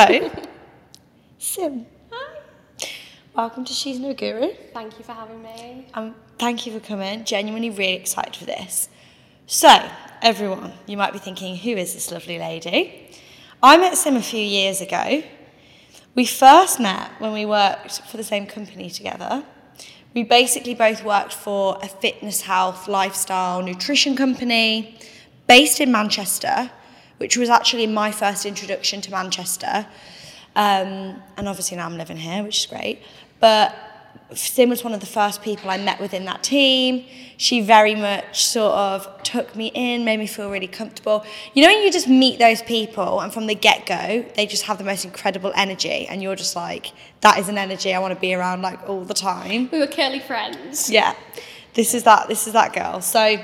So, Sim. Hi. Welcome to She's No Guru. Thank you for having me. Um, thank you for coming. Genuinely really excited for this. So, everyone, you might be thinking, who is this lovely lady? I met Sim a few years ago. We first met when we worked for the same company together. We basically both worked for a fitness, health, lifestyle, nutrition company based in Manchester, which was actually my first introduction to Manchester. Um, and obviously now I'm living here, which is great. But Sim was one of the first people I met within that team. She very much sort of took me in, made me feel really comfortable. You know, when you just meet those people and from the get go, they just have the most incredible energy, and you're just like, that is an energy I want to be around like all the time. We were curly friends. Yeah, this is that. This is that girl. So,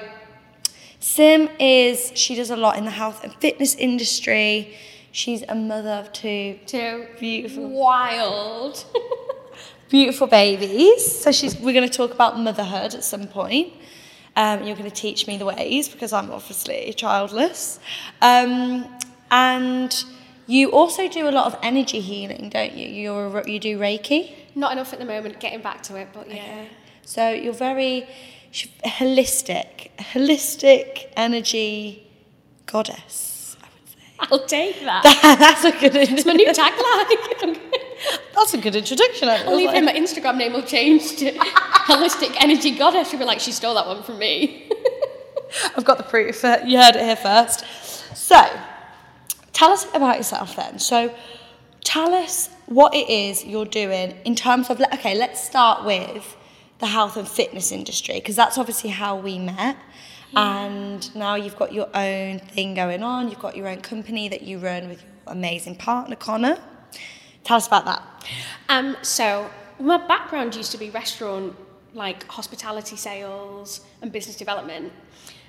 Sim is she does a lot in the health and fitness industry. She's a mother of two Two beautiful wild. beautiful babies. So she's we're going to talk about motherhood at some point. Um, you're going to teach me the ways because I'm obviously childless. Um, and you also do a lot of energy healing, don't you? You're a, you do Reiki. Not enough at the moment, getting back to it, but yeah. So you're very holistic, holistic energy goddess. I would say. I'll take that. That's a good. It's my new tagline. That's a good introduction. I I'll leave like- him. My Instagram name will change to Holistic Energy Goddess. She'll be like, she stole that one from me. I've got the proof. You heard it here first. So, tell us about yourself then. So, tell us what it is you're doing in terms of. Okay, let's start with the health and fitness industry because that's obviously how we met. And now you've got your own thing going on. You've got your own company that you run with your amazing partner Connor. Tell us about that. Um, so my background used to be restaurant, like hospitality sales and business development.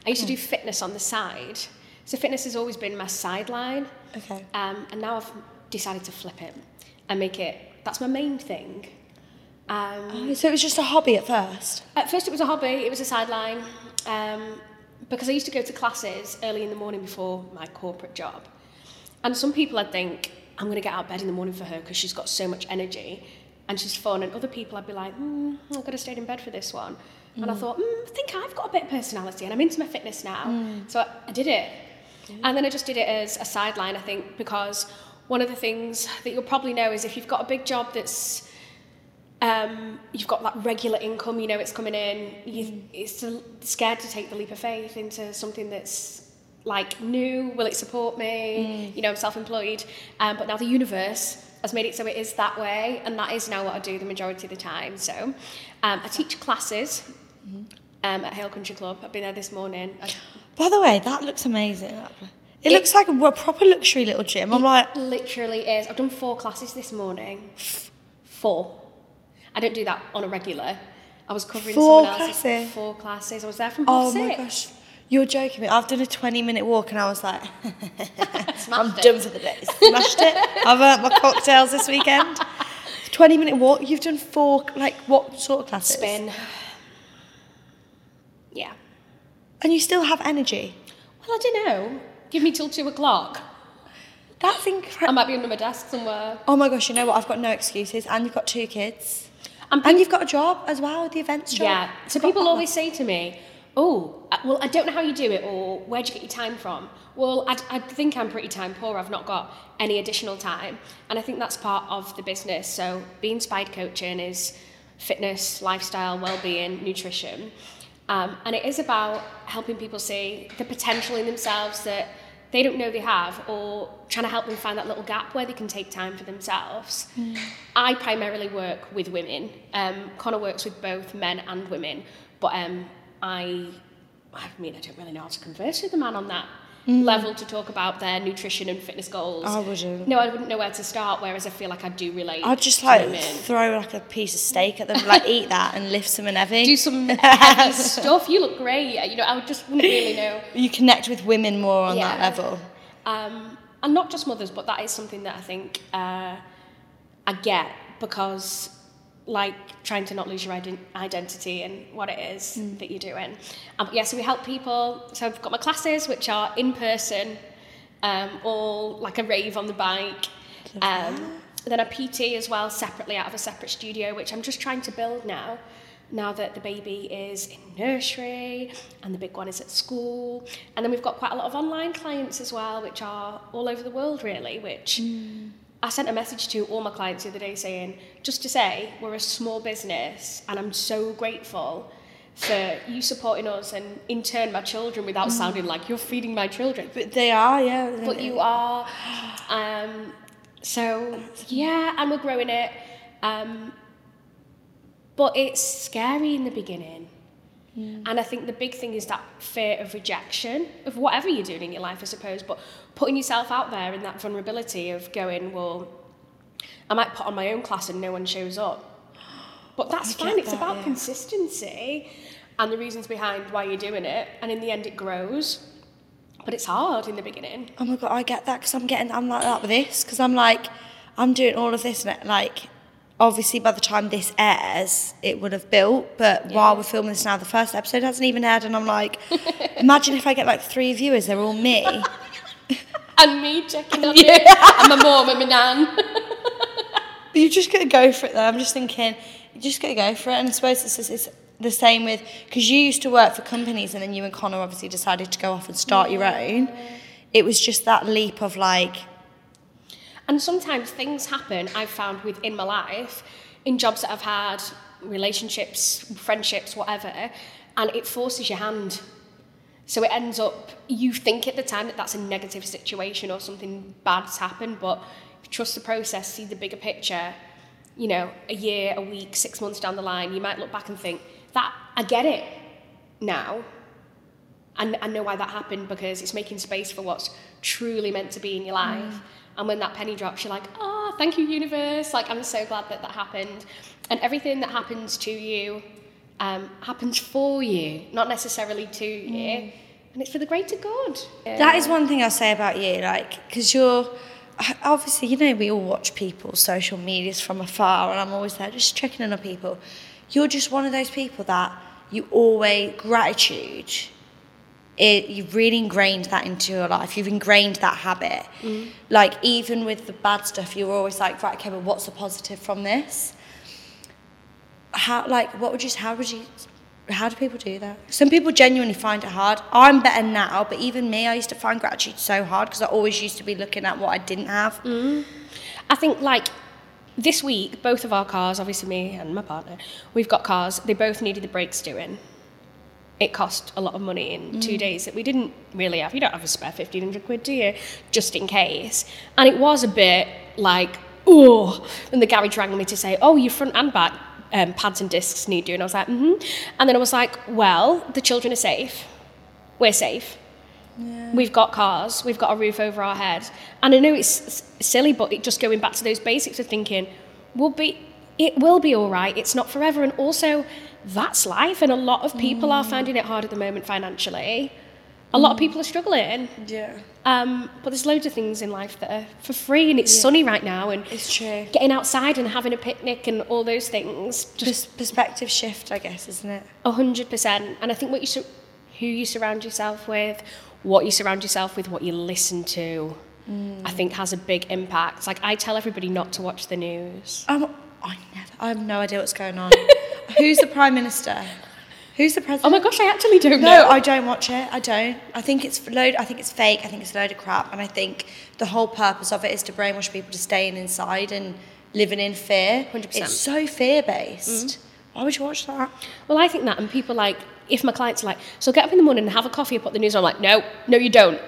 I used to do fitness on the side. So fitness has always been my sideline. Okay. Um, and now I've decided to flip it and make it, that's my main thing. Um, So it was just a hobby at first. at first it was a hobby, it was a sideline. Um, because I used to go to classes early in the morning before my corporate job. And some people I'd think, I'm going to get out of bed in the morning for her because she's got so much energy and she's fun. And other people I'd be like, hmm, I could have stayed in bed for this one. And I thought, mm, I think I've got a bit of personality and I'm into my fitness now. So I, I did it. And then I just did it as a sideline, I think, because one of the things that you'll probably know is if you've got a big job that's um, you've got that regular income, you know it's coming in. You, it's a- scared to take the leap of faith into something that's like new. Will it support me? You know, I'm self-employed, um, but now the universe has made it so it is that way, and that is now what I do the majority of the time. So, um, I teach classes um, at Hale Country Club. I've been there this morning. I, By the way, that looks amazing. It, It- looks like a, proper luxury little gym. I'm like, literally is. I've done four classes this morning. Four. I don't do that on a regular. I was covering Four someone else's classes? four classes. I was there from oh half Oh six. my gosh. You're joking me. I've done a 20 minute walk and I was like, I'm it. done for the day. Smashed it. I've earned my cocktails this weekend. 20 minute walk. You've done four, like, what sort of classes? Spin. Yeah. And you still have energy. Well, I don't know. Give me till two o'clock. That's incredible. I might be under my desk somewhere. Oh my gosh, you know what? I've got no excuses. And you've got two kids. And And you've got a job as well, the events job. Yeah. So people always say to me, "Oh, uh, well, I don't know how you do it, or where do you get your time from?" Well, I, I think I'm pretty time poor. I've not got any additional time, and I think that's part of the business. So, being Spide Coaching is fitness, lifestyle, well-being, nutrition, um, and it is about helping people see the potential in themselves that they don't know they have, or trying to help them find that little gap where they can take time for themselves. I primarily work with women. Um, Connor works with both men and women, but um, I, I mean, I don't really know how to converse with a man on that level to talk about their nutrition and fitness goals. I wouldn't. No, I wouldn't know where to start. Whereas I feel like I do relate. I'd just like women. throw like a piece of steak at them, like eat that and lift some and heavy. do some heavy stuff. You look great. You know, I would just wouldn't really know. you connect with women more on that level. Um, and not just mothers, but that is something that I think uh, I get because, like, trying to not lose your ident- identity and what it is that you're doing. Um, yeah, so we help people. So I've got my classes, which are in person, um, all like a rave on the bike. Um, then a PT as well, separately out of a separate studio, which I'm just trying to build now. Now that the baby is in nursery and the big one is at school. And then we've got quite a lot of online clients as well, which are all over the world, really, which I sent a message to all my clients the other day saying, just to say, we're a small business and I'm so grateful for you supporting us and in turn my children without sounding like you're feeding my children. But they are, yeah. But you are. Um, so, yeah, and we're growing it. Um, but it's scary in the beginning. Mm. And I think the big thing is that fear of rejection of whatever you're doing in your life, I suppose, but putting yourself out there in that vulnerability of going, well, I might put on my own class and no one shows up. But that's I fine, it's that, about yeah. consistency and the reasons behind why you're doing it. And in the end, it grows. But it's hard in the beginning. Oh my god, I get that because I'm getting, I'm like that with this because I'm like, I'm doing all of this and it, like, obviously by the time this airs, it would have built. But while we're filming this now, the first episode hasn't even aired, and I'm like, imagine if I get like three viewers, they're all me. And me checking on it. And my mom and my nan. you just gotta go for it though. I'm just thinking, you just gotta go for it. And I suppose it's, it's, it's the same with because you used to work for companies and then you and Connor obviously decided to go off and start your own. It was just that leap of like, And sometimes things happen I've found within my life, in jobs that I've had, relationships, friendships, whatever, and it forces your hand. So it ends up, you think at the time that that's a negative situation or something bad's happened, but trust the process, see the bigger picture, you know, a year, a week, six months down the line, you might look back and think, that, I get it now. And I know why that happened because it's making space for what's truly meant to be in your life. And when that penny drops, you're like, oh, thank you, universe. Like, I'm so glad that that happened. And everything that happens to you um, happens for you, not necessarily to you. And it's for the greater good. That is one thing I'll say about you, like, because you're obviously, you know, we all watch people's social medias from afar, and I'm always there just checking in on people. You're just one of those people that you always gratitude. It, you've really ingrained that into your life. You've ingrained that habit. Mm. Like even with the bad stuff, you're always like, right, okay, but what's the positive from this? How, like, what would you? How would you? How do people do that? Some people genuinely find it hard. I'm better now, but even me, I used to find gratitude so hard because I always used to be looking at what I didn't have. Mm. I think like this week, both of our cars, obviously me and my partner, we've got cars. They both needed the brakes doing. It cost a lot of money in two days that we didn't really have. You don't have a spare fifteen hundred quid, do you? Just in case. And it was a bit like, oh. And the garage rang me to say, oh, your front and back um, pads and discs need doing. I was like, mm-hmm. And then I was like, well, the children are safe. We're safe. We've got cars, we've got a roof over our head. And I know it's s- silly, but it just going back to those basics of thinking, we'll be, it will be all right. It's not forever. And also, that's life. And a lot of people are mm. finding it hard at the moment financially. A lot of mm. people are struggling. Yeah, Um, but there's loads of things in life that are for free, and it's sunny right now. And it's true. getting outside and having a picnic and all those things, just Pers- perspective shift, I guess, isn't it? a hundred percent. And I think what you sur- who you surround yourself with, what you surround yourself with, what you listen to, I mm. think has a big impact. Like I tell everybody not to watch the news. I'm, I never. I have no idea what's going on. Who's the prime minister? Who's the president? Oh my gosh, I actually don't No, know. I don't watch it. I don't. I think it's load. I think it's fake. I think it's a load of crap. And I think the whole purpose of it is to brainwash people to staying inside and living in fear. 100%. It's so fear based. Mm. Why would you watch that? Well, I think that, and people like, if my clients are like, so get up in the morning and have a coffee and put the news on, I'm like, no, no, you don't.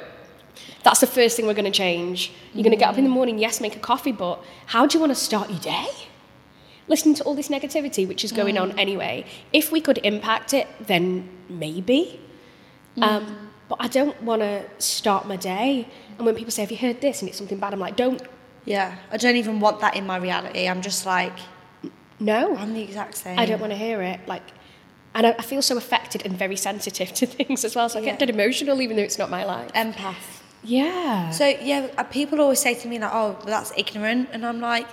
That's the first thing we're going to change. You're going to get up in the mm. morning, yes, make a coffee, but how do you want to start your day? Listening to all this negativity, which is going on anyway. If we could impact it, then maybe. Um, but I don't want to start my day. And when people say, have you heard this? And it's something bad, I'm like, don't. Yeah, I don't even want that in my reality. I'm just like, No. I'm the exact same. I don't want to hear it. Like, and I, I feel so affected and very sensitive to things as well. So I Yeah. get dead emotional, even though it's not my life. empath. Yeah. So yeah, uh, people always say to me like, "Oh, that's ignorant," and I'm like,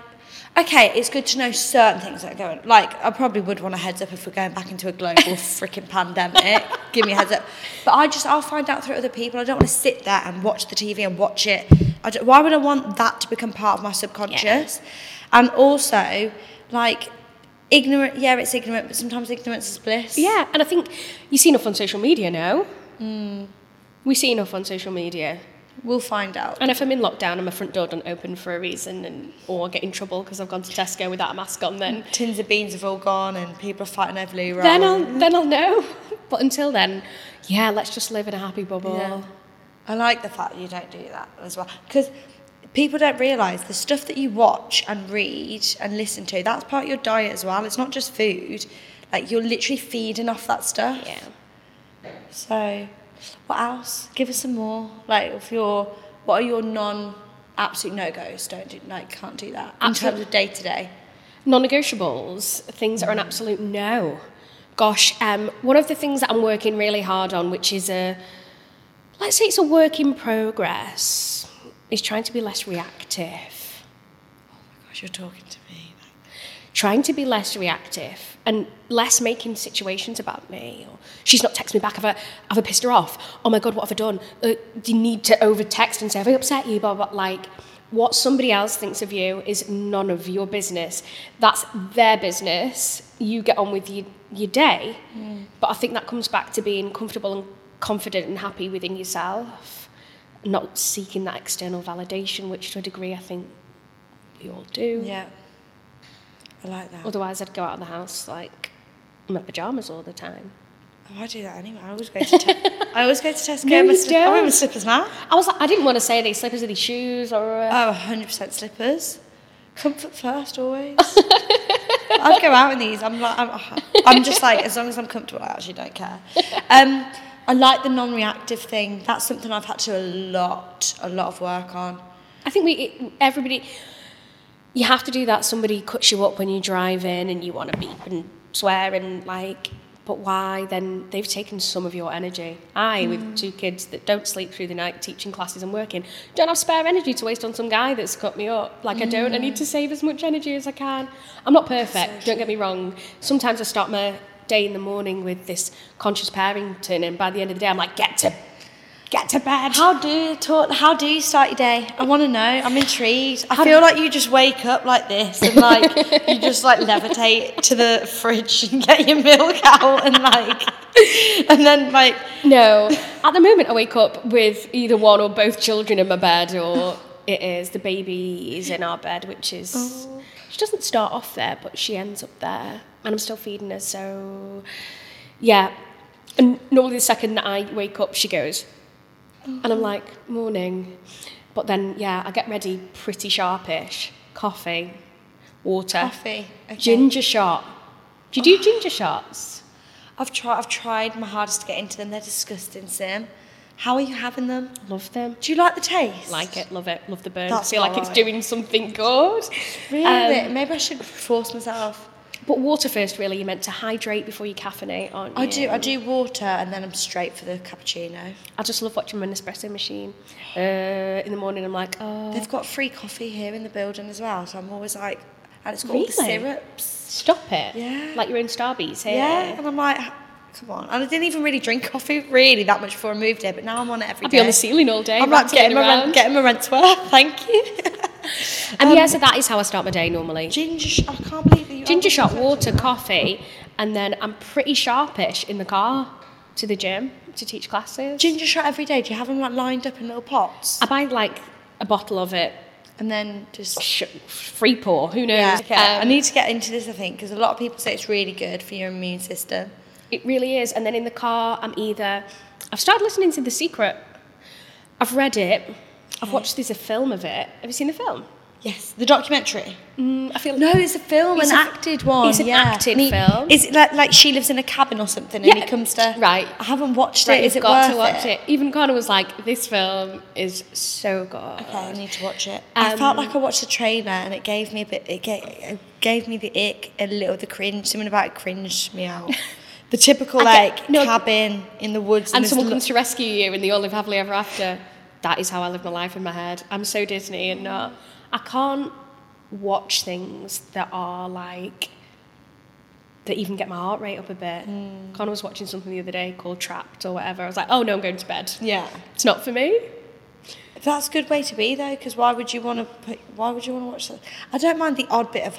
"Okay, it's good to know certain things that are going. Like, I probably would want a heads up if we're going back into a global freaking pandemic. Give me a heads up. But I just, I'll find out through other people. I don't want to sit there and watch the TV and watch it. I don't, why would I want that to become part of my subconscious? And also, like, ignorant, yeah, it's ignorant, but sometimes ignorance is bliss. Yeah, and I think you see enough on social media now. Hmm. We see enough on social media. We'll find out. And if I'm in lockdown and my front door doesn't open for a reason and or I get in trouble because I've gone to Tesco without a mask on, then Tins of beans have all gone and people are fighting over loo roll. then I'll then I'll know. But until then, yeah, let's just live in a happy bubble. Yeah. I like the fact that you don't do that as well. Because people don't realise the stuff that you watch and read and listen to, that's part of your diet as well. It's not just food. Like you're literally feeding off that stuff. Yeah. So what else? Give us some more. Like if you're what are your non absolute no goes? Don't do like can't do that. In terms of day to day. non-negotiables things that are an absolute no gosh um, one of the things that i'm working really hard on which is a let's say it's a work in progress is trying to be less reactive Oh my Gosh, you're talking to me. trying to be less reactive and less making situations about me. Or she's not texted me back have I, have I pissed her off. Oh my god what have I done? Uh, do you need to over text and say have I upset you? Blah, blah, blah. like what somebody else thinks of you is none of your business. That's their business. You get on with your, your day. But I think that comes back to being comfortable and confident and happy within yourself not seeking that external validation which to a degree I think we all do. Yeah. I like that. Otherwise, I'd go out of the house like in my pajamas all the time. Oh, I do that anyway. I always go to te- I always go to Tesco. No, my you slip- I wear my slippers now. I was like, I didn't want to say these slippers are these shoes or. Uh, Oh, 100% slippers. Comfort first, always. I'd go out in these. I'm like, I'm, I'm just like, as long as I'm comfortable, I actually don't care. Um, I like the non-reactive thing. That's something I've had to a lot, a lot of work on. I think we everybody. You have to do that. Somebody cuts you up when you drive in and you want to beep and swear and like. But why? Then they've taken some of your energy. I, with mm. two kids that don't sleep through the night, teaching classes and working, don't have spare energy to waste on some guy that's cut me up. Like I don't. I need to mm. save as much energy as I can. I'm not perfect. don't get me wrong. Sometimes I start my day in the morning with this conscious parenting, and by the end of the day, I'm like, get to, get to bed. How do you talk, How do you start your day? I want to know. I'm intrigued. I feel like you just wake up like this and like you just like levitate to the fridge and get your milk out and like, and then like No. At the moment, I wake up with either one or both children in my bed, or it is the baby is in our bed, which is. Oh. She doesn't start off there, but she ends up there. And I'm still feeding her, so. Yeah. And normally, the second that I wake up, she goes. And I'm like, morning. But then, yeah, I get ready pretty sharpish. Coffee, water, coffee. Okay. ginger shot. Do you do ginger shots? I've tried. I've tried my hardest to get into them. They're disgusting, Sim. How are you having them? Love them. Do you like the taste? Like it, love it, love the burn. That's feel like it's doing something good. Really? Um, Maybe I should force myself. But water first, really. You're meant to hydrate before you caffeinate, aren't you? I do. I do water, and then I'm straight for the cappuccino. I just love watching my Nespresso machine. Uh, in the morning, I'm like, oh, They've got free coffee here in the building as well, so I'm always like, and it's got all the syrups. stop it. Yeah. Like your own Starbies here. Yeah, and I'm like, come on. And I didn't even really drink coffee really that much before I moved here, but now I'm on it every I'll day. be on the ceiling all day. I'm like getting my, rent, getting my rent's worth. Thank you. And yeah, so that is how I start my day normally. Ginger, sh- I can't believe that you. Ginger shot, water, coffee, and then I'm pretty sharpish in the car to the gym to teach classes. Ginger shot every day. Do you have them like lined up in little pots, I buy like a bottle of it, and then just sh- free pour. Who knows? Yeah, okay. I Um, need to get into this, I think, because a lot of people say it's really good for your immune system. It really is. And then in the car, I'm either. I've started listening to The Secret. I've read it. I've watched. There's a film of it. Have you seen the film? Yes, the documentary. Mm, I feel. No, it's a film, It's an a- acted one. it's an yeah. acted he- film. Is it like, like she lives in a cabin or something, and Yeah, he comes to? right. I haven't watched Right, it. Is it got worth to watch it. Even Connor was like, "This film is so good." Okay, I need to watch it. I felt like I watched the trailer, and it gave me a bit. It gave, it gave me the ick, a little the cringe. Something about it cringed me out. The typical I like no. cabin in the woods, and this someone lo- comes to rescue you and they all live happily ever after. That is how I live my life in my head. I'm so Disney and not. I can't watch things that are like that even get my heart rate up a bit. Mm. Connor was watching something the other day called Trapped or whatever. I was like, oh no, I'm going to bed. Yeah. It's not for me. That's a good way to be though, because why would you want to put? Why would you want to watch that? I don't mind the odd bit of.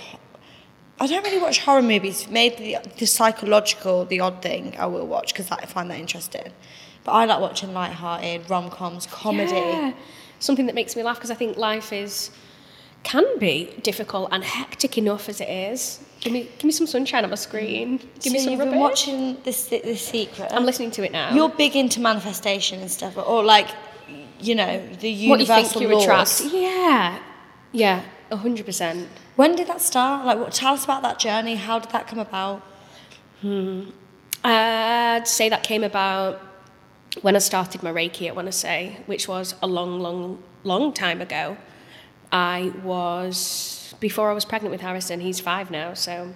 I don't really watch horror movies. Maybe the, the psychological, the odd thing, I will watch because I find that interesting. But I like watching light-hearted rom coms, comedy. Yeah. Something that makes me laugh because I think life is can be difficult and hectic enough as it is. Give me give me some sunshine on my screen. Give me some you've rubbish. been watching this, this secret. I'm listening to it now. You're big into manifestation and stuff, or like, you know, the universal what do you think you laws. attract? Yeah, yeah, hundred percent. When did that start? Like, what? Tell us about that journey. How did that come about? Hmm. I'd say that came about when I started my Reiki, I want to say, which was a long, long, long time ago. I was, before I was pregnant with Harrison, he's five now, so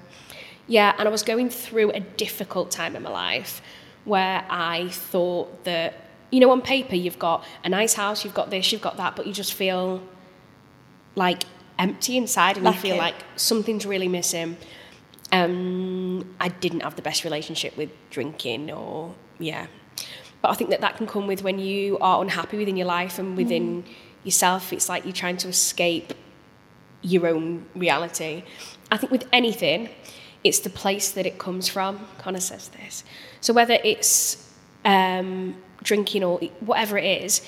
yeah, and I was going through a difficult time in my life where I thought that, you know, on paper, you've got a nice house, you've got this, you've got that, but you just feel like empty inside and you feel like something's really missing. Um, I didn't have the best relationship with drinking or, yeah. But I think that that can come with when you are unhappy within your life and within yourself. It's like you're trying to escape your own reality. I think with anything, it's the place that it comes from. Connor says this. So whether it's um, drinking or whatever it is,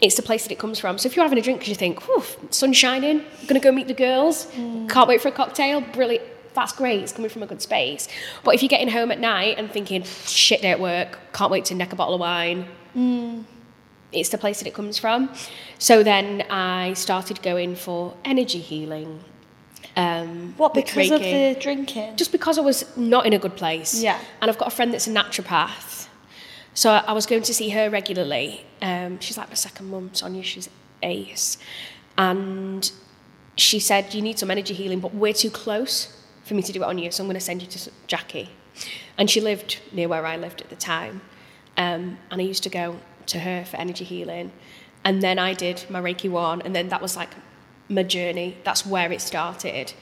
it's the place that it comes from. So if you're having a drink because you think, whew, sun's shining, I'm going to go meet the girls, can't wait for a cocktail, brilliant, that's great, it's coming from a good space. But if you're getting home at night and thinking, shit day at work, can't wait to neck a bottle of wine, it's the place that it comes from. So then I started going for energy healing. Um, What? Because of the drinking? Just because I was not in a good place. Yeah. And I've got a friend that's a naturopath. So I I was going to see her regularly. Um, she's like my second mum, Sonia, she's ace. And she said, You need some energy healing, but we're too close for me to do it on you, so I'm going to send you to Jackie. And she lived near where I lived at the time. Um, and I used to go to her for energy healing. And then I did my Reiki 1, and then that was like my journey. That's where it started.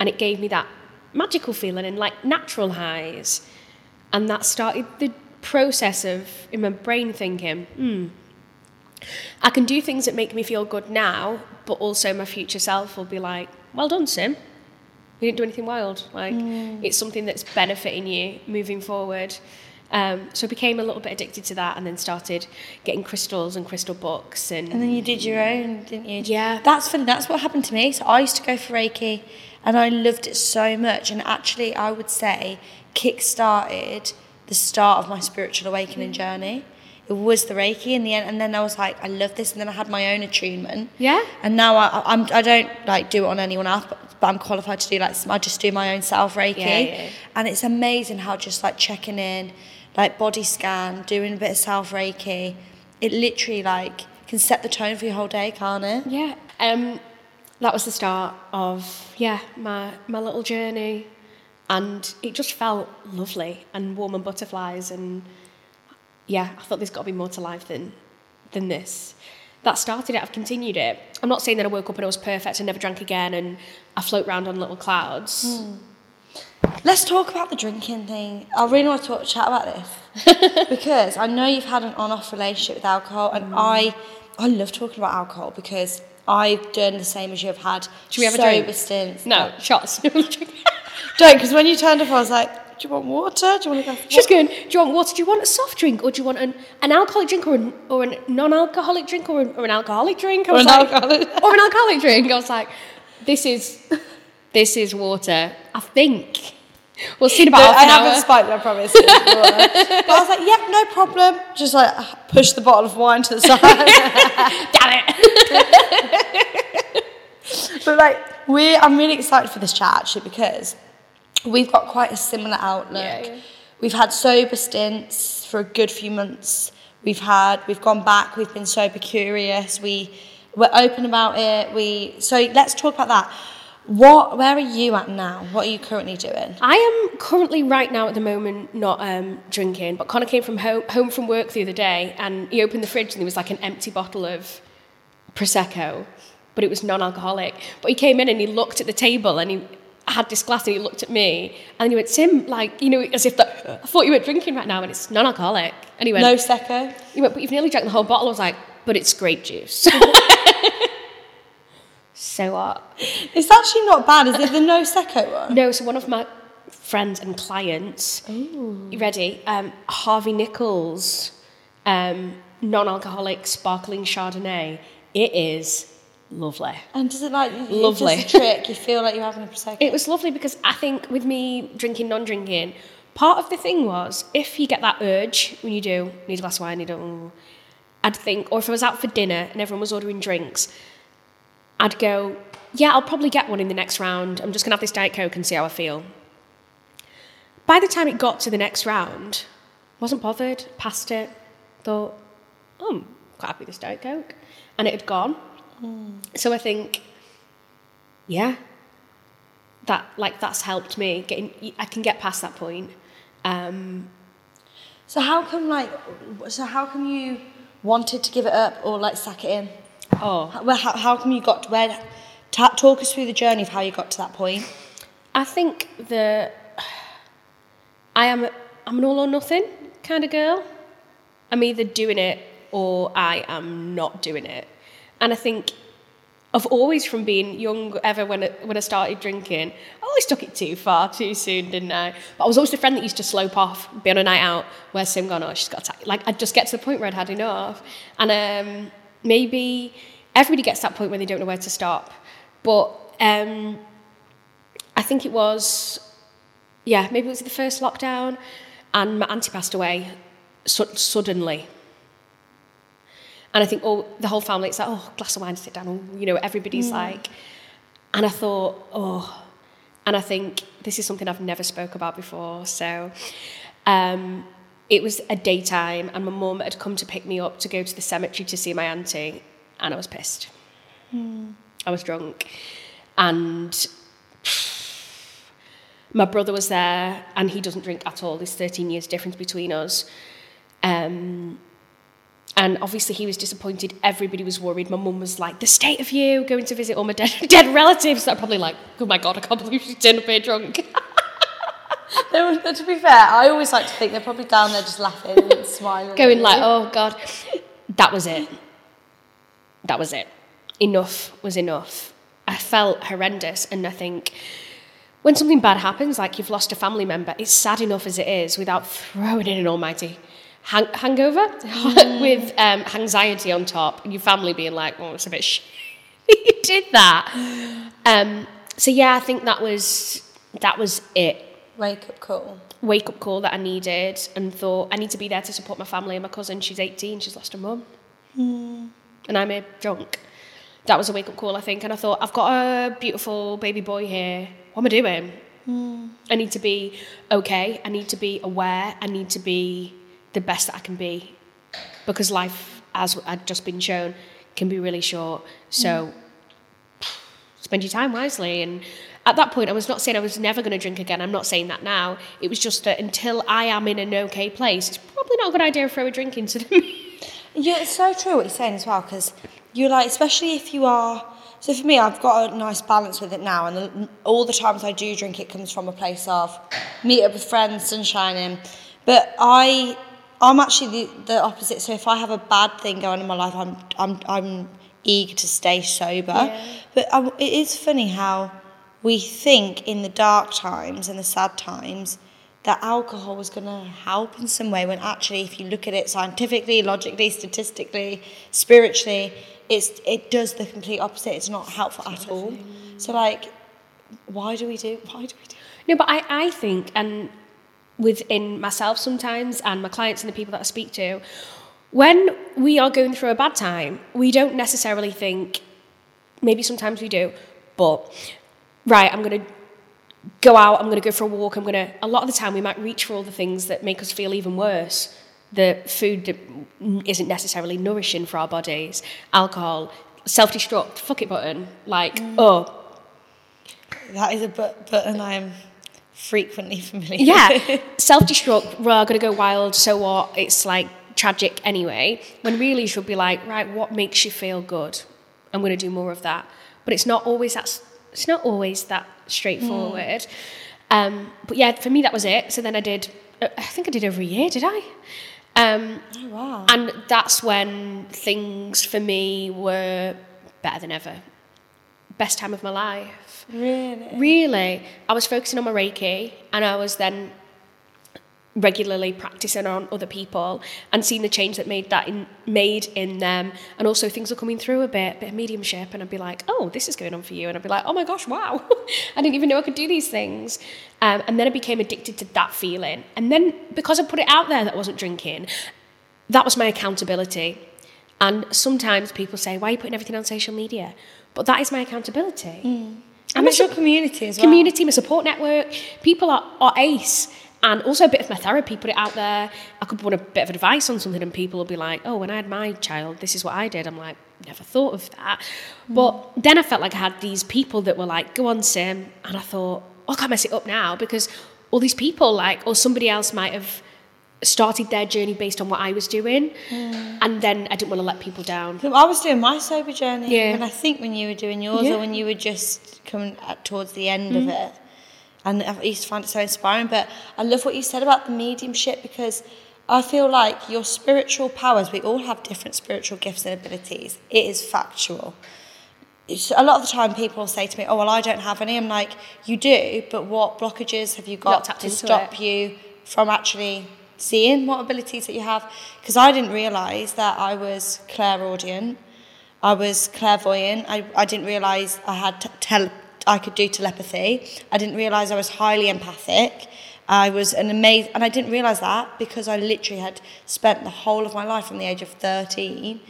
And it gave me that magical feeling and like natural highs. And that started the process of, in my brain, thinking, hmm, I can do things that make me feel good now, but also my future self will be like, well done, Sim. You didn't do anything wild. Like, it's something that's benefiting you moving forward. Um, so I became a little bit addicted to that and then started getting crystals and crystal books and, And then you did your own, didn't you? Yeah. That's funny. That's what happened to me. So I used to go for Reiki and I loved it so much. And actually, I would say kick started the start of my spiritual awakening journey. It was the Reiki in the end. And then I was like, I love this. And then I had my own attunement. Yeah. And now I, I'm, I don't like do it on anyone else, but, but I'm qualified to do like, I just do my own self Reiki. Yeah, yeah. And it's amazing how just like checking in, like body scan, doing a bit of self Reiki, it literally like can set the tone for your whole day, can't it? Yeah. Um, that was the start of yeah my my little journey, and it just felt lovely and warm and butterflies and yeah I thought there's got to be more to life than than this. That started it. I've continued it. I'm not saying that I woke up and I was perfect and never drank again and I float around on little clouds. Hmm. Let's talk about the drinking thing. I really want to talk, chat about this because I know you've had an on-off relationship with alcohol, and hmm. I, I love talking about alcohol because I've done the same as you have had. Should we have a drink? stints. No shots. don't because when you turned up, I was like, "Do you want water? Do you want to go?" For She's going, do you want water? Do you want a soft drink? Or do you want an, an alcoholic drink or an, or a non-alcoholic drink or an, or an alcoholic drink? I Or was an like, alcoholic- or an alcoholic drink. I was like, this is, this is water. I think. We'll see in about No, half I an haven't hour. spiked, I promise. but I was like, yep, no problem. Just like push the bottle of wine to the side. Damn it. but like, we, I'm really excited for this chat actually because we've got quite a similar outlook. Yeah. We've had sober stints for a good few months. We've had, we've gone back. We've been sober curious. We, we're open about it. We, so let's talk about that. What, where are you at now? What are you currently doing? I am currently right now at the moment not um, drinking, but Connor came from home, home from work the other day and he opened the fridge and there was like an empty bottle of prosecco, but it was non-alcoholic. But he came in and he looked at the table and he had this glass and he looked at me and he went, Sim, like, you know, as if that, I thought you were drinking right now and it's non alcoholic. And he went, Nosecco. he went, but you've nearly drank the whole bottle. I was like, but it's grape juice. so what? It's actually not bad. Is it the Nosecco one? No, so one of my friends and clients, you ready? Um, Harvey Nichols, um, non alcoholic sparkling Chardonnay. It is lovely. And does it like Lovely. It's just a trick? You feel like you're having a prosecco. It was lovely because I think with me drinking, non drinking, part of the thing was if you get that urge when you do, need a glass of wine, you don't, I'd think, or if I was out for dinner and everyone was ordering drinks, I'd go, yeah, I'll probably get one in the next round. I'm just going to have this Diet Coke and see how I feel. By the time it got to the next round, wasn't bothered, passed it, thought, oh, I'm quite happy with this Diet Coke. And it had gone. So I think, yeah, that like that's helped me getting. I can get past that point. Um, So how come like? So how come you wanted to give it up or like sack it in? oh, How, well, how, how come you got to where? Ta- talk us through the journey of how you got to that point. I think the I am I'm an all or nothing kind of girl. I'm either doing it or I am not doing it. And I think I've always from being young ever when I, when I started drinking, I always took it too far too soon, didn't I? But I was always the friend that used to slope off, be on a night out where Sim gone, oh, she's got to, like I'd just get to the point where I'd had enough. And um, maybe everybody gets that point where they don't know where to stop. But um, I think it was, yeah, maybe it was the first lockdown, and my auntie passed away su- suddenly. And I think all the whole family, it's like, oh, glass of wine, sit down. Oh, you know, everybody's like, and I thought, oh, and I think this is something I've never spoke about before. So um, it was a daytime, and my mum had come to pick me up to go to the cemetery to see my auntie, and I was pissed. I was drunk, and my brother was there, and he doesn't drink at all. There's 13 years difference between us. Um, and obviously he was disappointed. Everybody was worried. My mum was like, "The state of you going to visit all my dead, dead relatives." They're probably like, "Oh my god, I can't believe she's turned up here drunk." They were, to be fair, I always like to think they're probably down there just laughing and smiling. Going like, "Oh god, that was it. That was it. Enough was enough." I felt horrendous, and I think when something bad happens, like you've lost a family member, it's sad enough as it is without throwing in an almighty hang- hangover with um, anxiety on top, and your family being like, "Oh, it's a bit sh- you did that." Um, so yeah, I think that was that was it. Wake up call. Wake up call that I needed, and thought I need to be there to support my family and my cousin. She's 18, she's lost her mum, and I'm a drunk. That was a wake up call, I think, and I thought I've got a beautiful baby boy here. What am I doing? I need to be okay. I need to be aware. I need to be the best that I can be because life, as I'd just been shown, can be really short. So mm. spend your time wisely. And at that point, I was not saying I was never going to drink again. I'm not saying that now. It was just that until I am in an okay place, it's probably not a good idea to throw a drink into them. Yeah, it's so true what you're saying as well, because you're like, especially if you are. So for me, I've got a nice balance with it now, and the, all the times I do drink, it comes from a place of meet up with friends, sun shining. But I, I'm actually the, the opposite. So if I have a bad thing going on in my life, I'm I'm I'm eager to stay sober. Yeah. But I, it is funny how we think in the dark times and the sad times that alcohol was going to help in some way when actually if you look at it scientifically logically statistically spiritually it's it does the complete opposite it's not helpful at all so like why do we do why do we do No, but I, I think, and within myself sometimes, and my clients and the people that I speak to, when we are going through a bad time, we don't necessarily think, maybe sometimes we do, but right, I'm going to go out, I'm going to go for a walk, I'm going to, a lot of the time we might reach for all the things that make us feel even worse. The food that isn't necessarily nourishing for our bodies, alcohol, self destruct, fuck it button. Like, mm. oh, that is a but button i am frequently familiar yeah, self destruct, we're going to go wild, so what? It's like tragic anyway. When really you should be like, right, what makes you feel good? I'm going to do more of that. But it's not always that it's not always that straightforward. Um, but yeah, for me that was it. So then I did. uh, I think I did over a year. Did I? Um, Oh, wow. and that's when things for me were better than ever. Best time of my life. Really? Really, I was focusing on my Reiki and I was then regularly practicing on other people and seeing the change that made that in, made in them. And also things are coming through a bit bit of mediumship and I'd be like oh this is going on for you. And I'd be like oh my gosh wow. I didn't even know I could do these things. Um, and then I became addicted to that feeling. And then because I put it out there that I wasn't drinking that was my accountability. And sometimes people say why are you putting everything on social media but that is my accountability mm. And it's your community as well. community, my support network. People are, are ace. And also a bit of my therapy, put it out there. I could want a bit of advice on something, and people will be like, oh, when I had my child, this is what I did. I'm like, never thought of that. Mm. But then I felt like I had these people that were like, go on, Sim. And I thought, oh, I can't mess it up now because all these people, like, or somebody else might have started their journey based on what I was doing. Hmm. And then I didn't want to let people down. I was doing my sober journey, Yeah. and I think when you were doing yours, Yeah. or when you were just coming at, towards the end of hmm. it, and I used to find it so inspiring. But I love what you said about the mediumship because I feel like your spiritual powers. We all have different spiritual gifts and abilities. It is factual. It's, a lot of the time, people say to me, "Oh, well, I don't have any." I'm like, "You do, but what blockages have you got to stop it. you from actually seeing what abilities that you have because I didn't realise that I was clairaudient, I was clairvoyant, I, I didn't realise I had t- tele- I could do telepathy, I didn't realise I was highly empathic, I was an amazing, and I didn't realise that because I literally had spent the whole of my life from the age of 13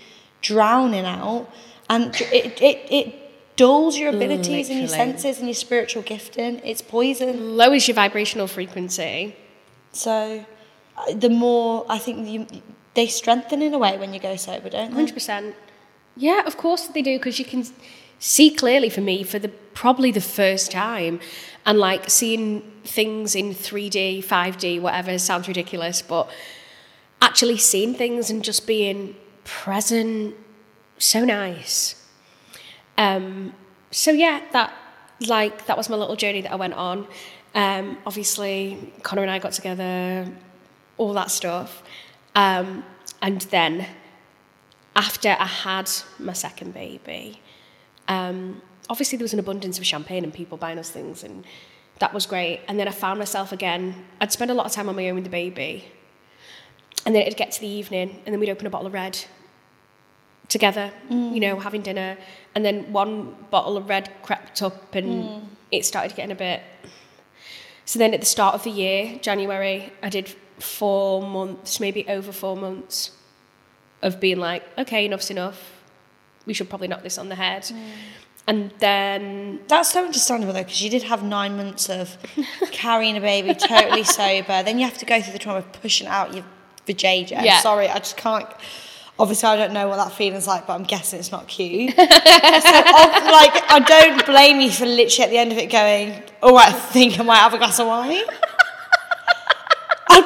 drowning out and it, it, it dulls your abilities and your senses and your spiritual gifting. It's poison. Lowers your vibrational frequency. So, the more I think you, they strengthen in a way when you go sober, don't they? Hundred percent. Yeah, of course they do because you can see clearly for me for the probably the first time, and like seeing things in three D, five D, whatever sounds ridiculous, but actually seeing things and just being present, so nice. Um, so yeah, that like that was my little journey that I went on. Um, obviously, Connor and I got together, all that stuff, um, and then after I had my second baby, um, obviously there was an abundance of champagne and people buying us things, and that was great. And then I found myself again. I'd spend a lot of time on my own with the baby, and then it'd get to the evening, and then we'd open a bottle of red together, you know, having dinner, and then one bottle of red crept up, and it started getting a bit. So then at the start of the year, January, I did four months, maybe over four months of being like, okay, enough's enough. We should probably knock this on the head. Mm. And then, That's so understandable though, because you did have nine months of carrying a baby totally sober. Then you have to go through the trauma of pushing out your vajayjay. Yeah. Sorry, I just can't. Obviously, I don't know what that feeling's like, but I'm guessing it's not cute. so, of- like, I don't blame you for literally at the end of it going, "Oh, I think I might have a glass of wine."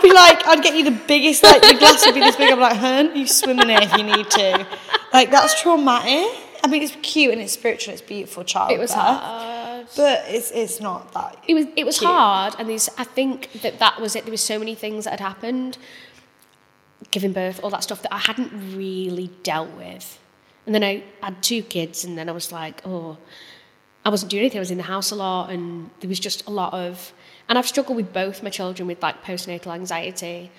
I'd be like, I'd get you the biggest, like the glass would be this big. I'm like, hun, you swim in it if you need to. Like that's traumatic. I mean, it's cute and it's spiritual. It's beautiful, child. it was hard. but it's it's not that. It was it was Cute. hard, and there's I think that that was it. There was so many things that had happened, giving birth, all that stuff that I hadn't really dealt with, and then I had two kids, and then I was like, oh, I wasn't doing anything. I was in the house a lot, and there was just a lot of, and I've struggled with both my children with like postnatal anxiety,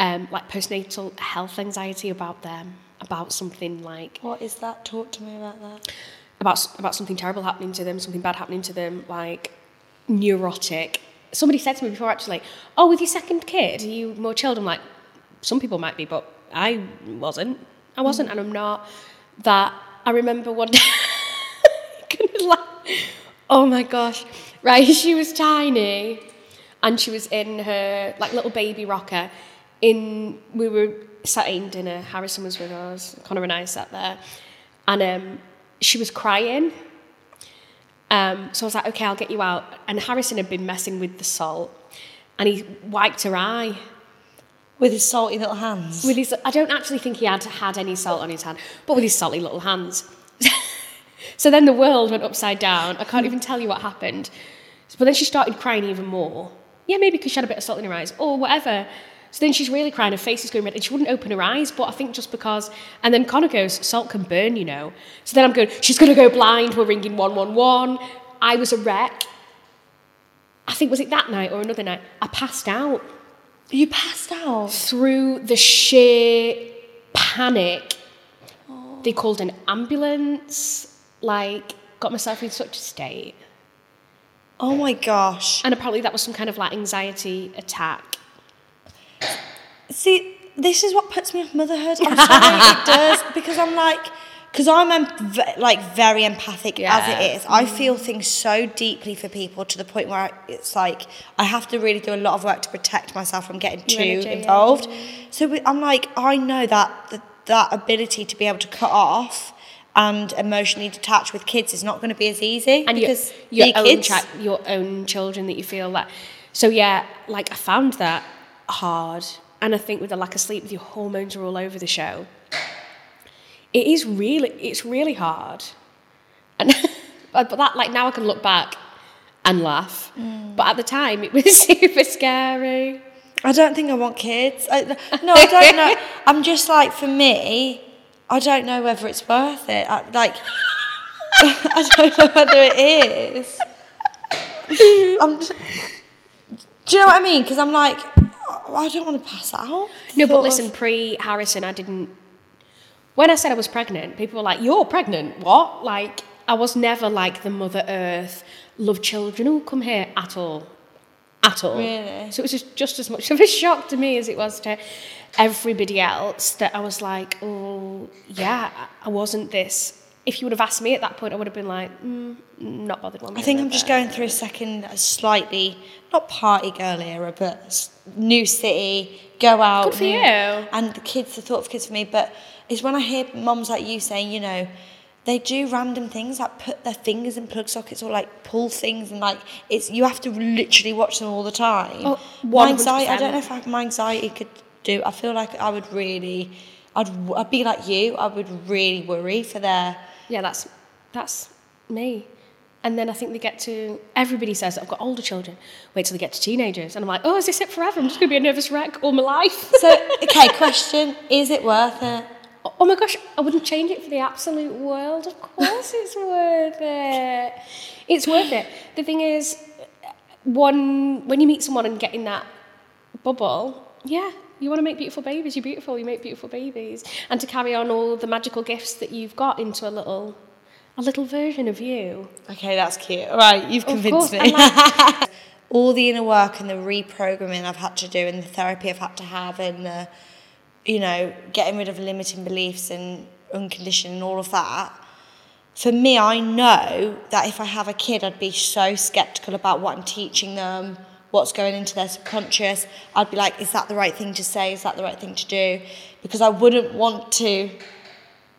um, like postnatal health anxiety about them, about something like What is that? Talk to me about that. about about something terrible happening to them, something bad happening to them, like neurotic. Somebody said to me before, actually, "Oh, with your second kid, are you more chilled?" I'm like, some people might be, but I wasn't. I wasn't, and I'm not. That I remember one day. oh my gosh! Right, she was tiny, and she was in her like little baby rocker. In we were sat eating dinner. Harrison was with us. Connor and I sat there, and um, she was crying. Um, so I was like, okay, I'll get you out. And Harrison had been messing with the salt, and he wiped her eye With his salty little hands. with his. I don't actually think he had had any salt on his hand, but with his salty little hands. So then the world went upside down. I can't even tell you what happened. But then she started crying even more. Yeah, maybe because she had a bit of salt in her eyes or whatever. So then she's really crying, her face is going red, and she wouldn't open her eyes. But I think just because, and then Connor goes, salt can burn, you know. So then I'm going, she's going to go blind, we're ringing 111. I was a wreck. I think, was it that night or another night? I passed out You passed out. through the sheer panic. They called an ambulance, like, got myself in such a state. Oh my gosh. And apparently that was some kind of like anxiety attack. See, this is what puts me off motherhood. I'm sorry, it does because I'm like, because I'm em- like very empathic Yeah. as it is. I feel things so deeply for people to the point where it's like I have to really do a lot of work to protect myself from getting too energy, yeah. involved. So we- I'm like, I know that that that ability to be able to cut off. And emotionally detached with kids is not going to be as easy And because your, they're own kids. your own children that you feel that. So yeah, like I found that hard. And I think with the lack of sleep, with your hormones are all over the show. It is really, it's really hard. And but but that, like now I can look back and laugh. Mm. But at the time, it was super scary. I don't think I want kids. I, no, I don't know. I'm just like, for me, I don't know whether it's worth it. I, like, I don't know whether it is. I'm just, do you know what I mean? Because I'm like, oh, I don't want to pass out. No, but listen, pre Harrison, I didn't. When I said I was pregnant, people were like, "You're pregnant? What?" Like, I was never like the Mother Earth, love children, oh, come here at all, at all. Really? So it was just, just as much of a shock to me as it was to everybody else that I was like, "Oh, yeah, I wasn't this." If you would have asked me at that point, I would have been like, mm, "Not bothered one I think I'm just it." going through a second, a slightly, not party girl era, but new city, go out. Good for new- you. And the kids, the thought of kids for me. But it's when I hear mums like you saying, you know, they do random things like put their fingers in plug sockets or like pull things and like it's you have to literally watch them all the time. Oh, my anxiety, I don't know if I, my anxiety could do. I feel like I would really, I'd, I'd be like you. I would really worry for their. Yeah, that's that's me. And then I think they get to everybody says I've got older children. Wait till they get to teenagers, and I'm like, oh, is this it forever? I'm just gonna be a nervous wreck all my life. So okay, question: Is it worth it? Oh my gosh, I wouldn't change it for the absolute world. Of course, it's worth it. It's worth it. The thing is, one when you meet someone and get in that bubble, yeah, you want to make beautiful babies. You're beautiful. You make beautiful babies, and to carry on all the magical gifts that you've got into a little, a little version of you. Okay, that's cute. All right, you've convinced me. and All the inner work and the reprogramming I've had to do, and the therapy I've had to have, and the, you know, getting rid of limiting beliefs and unconditioned and all of that. For me, I know that if I have a kid, I'd be so skeptical about what I'm teaching them, what's going into their subconscious. I'd be like, is that the right thing to say? Is that the right thing to do? Because I wouldn't want to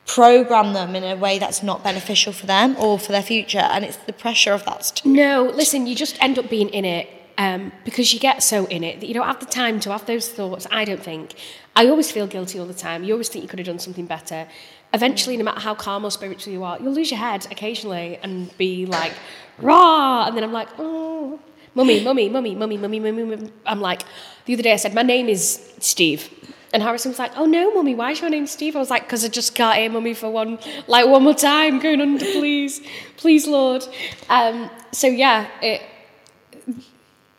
program them in a way that's not beneficial for them or for their future. And it's the pressure of that. St- No, listen, you just end up being in it um, because you get so in it that you don't have the time to have those thoughts. I don't think. I always feel guilty all the time. You always think you could have done something better. Eventually, no matter how calm or spiritual you are, you'll lose your head occasionally and be like, rah! And then I'm like, oh, mummy, mummy, mummy, mummy, mummy, mummy, mummy. I'm like, the other day I said, my name is Steve. And Harrison was like, "Oh no, mummy, why is your name Steve?" I was like, "Cause I just can't hear mummy for one, like one more time, going under, please, please, Lord." Um, so yeah, it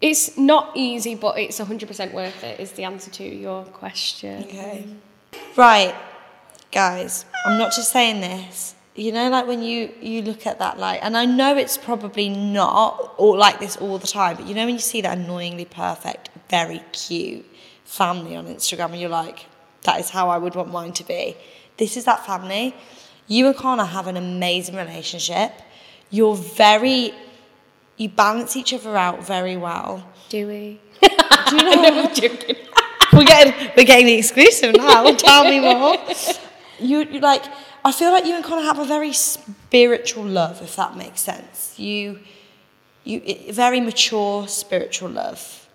it's not easy, but it's hundred percent worth it. Is the answer to your question? Okay. Right, guys, I'm not just saying this. You know, like when you you look at that, like, and I know it's probably not all like this all the time, but you know when you see that annoyingly perfect, very cute family on Instagram, and you're like, that is how I would want mine to be. This is that family. You and Connor have an amazing relationship. You're very, you balance each other out very well. Do we? Do you know no, I'm joking. we're getting we're getting the exclusive now. Tell me more. You you like I feel like you and Connor have a very spiritual love, if that makes sense. You you i- very mature spiritual love.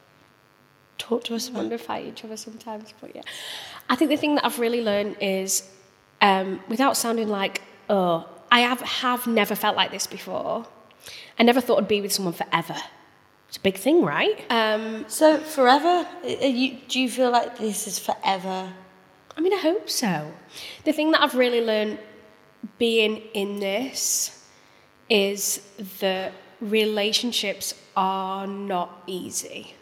Talk to us about wonder fight each other sometimes, but yeah. I think the thing that I've really learned is, um, without sounding like, oh, I have, have never felt like this before. I never thought I'd be with someone forever. It's a big thing, right? Um, So forever? You, do you feel like this is forever? I mean, I hope so. The thing that I've really learned being in this is that relationships are not easy.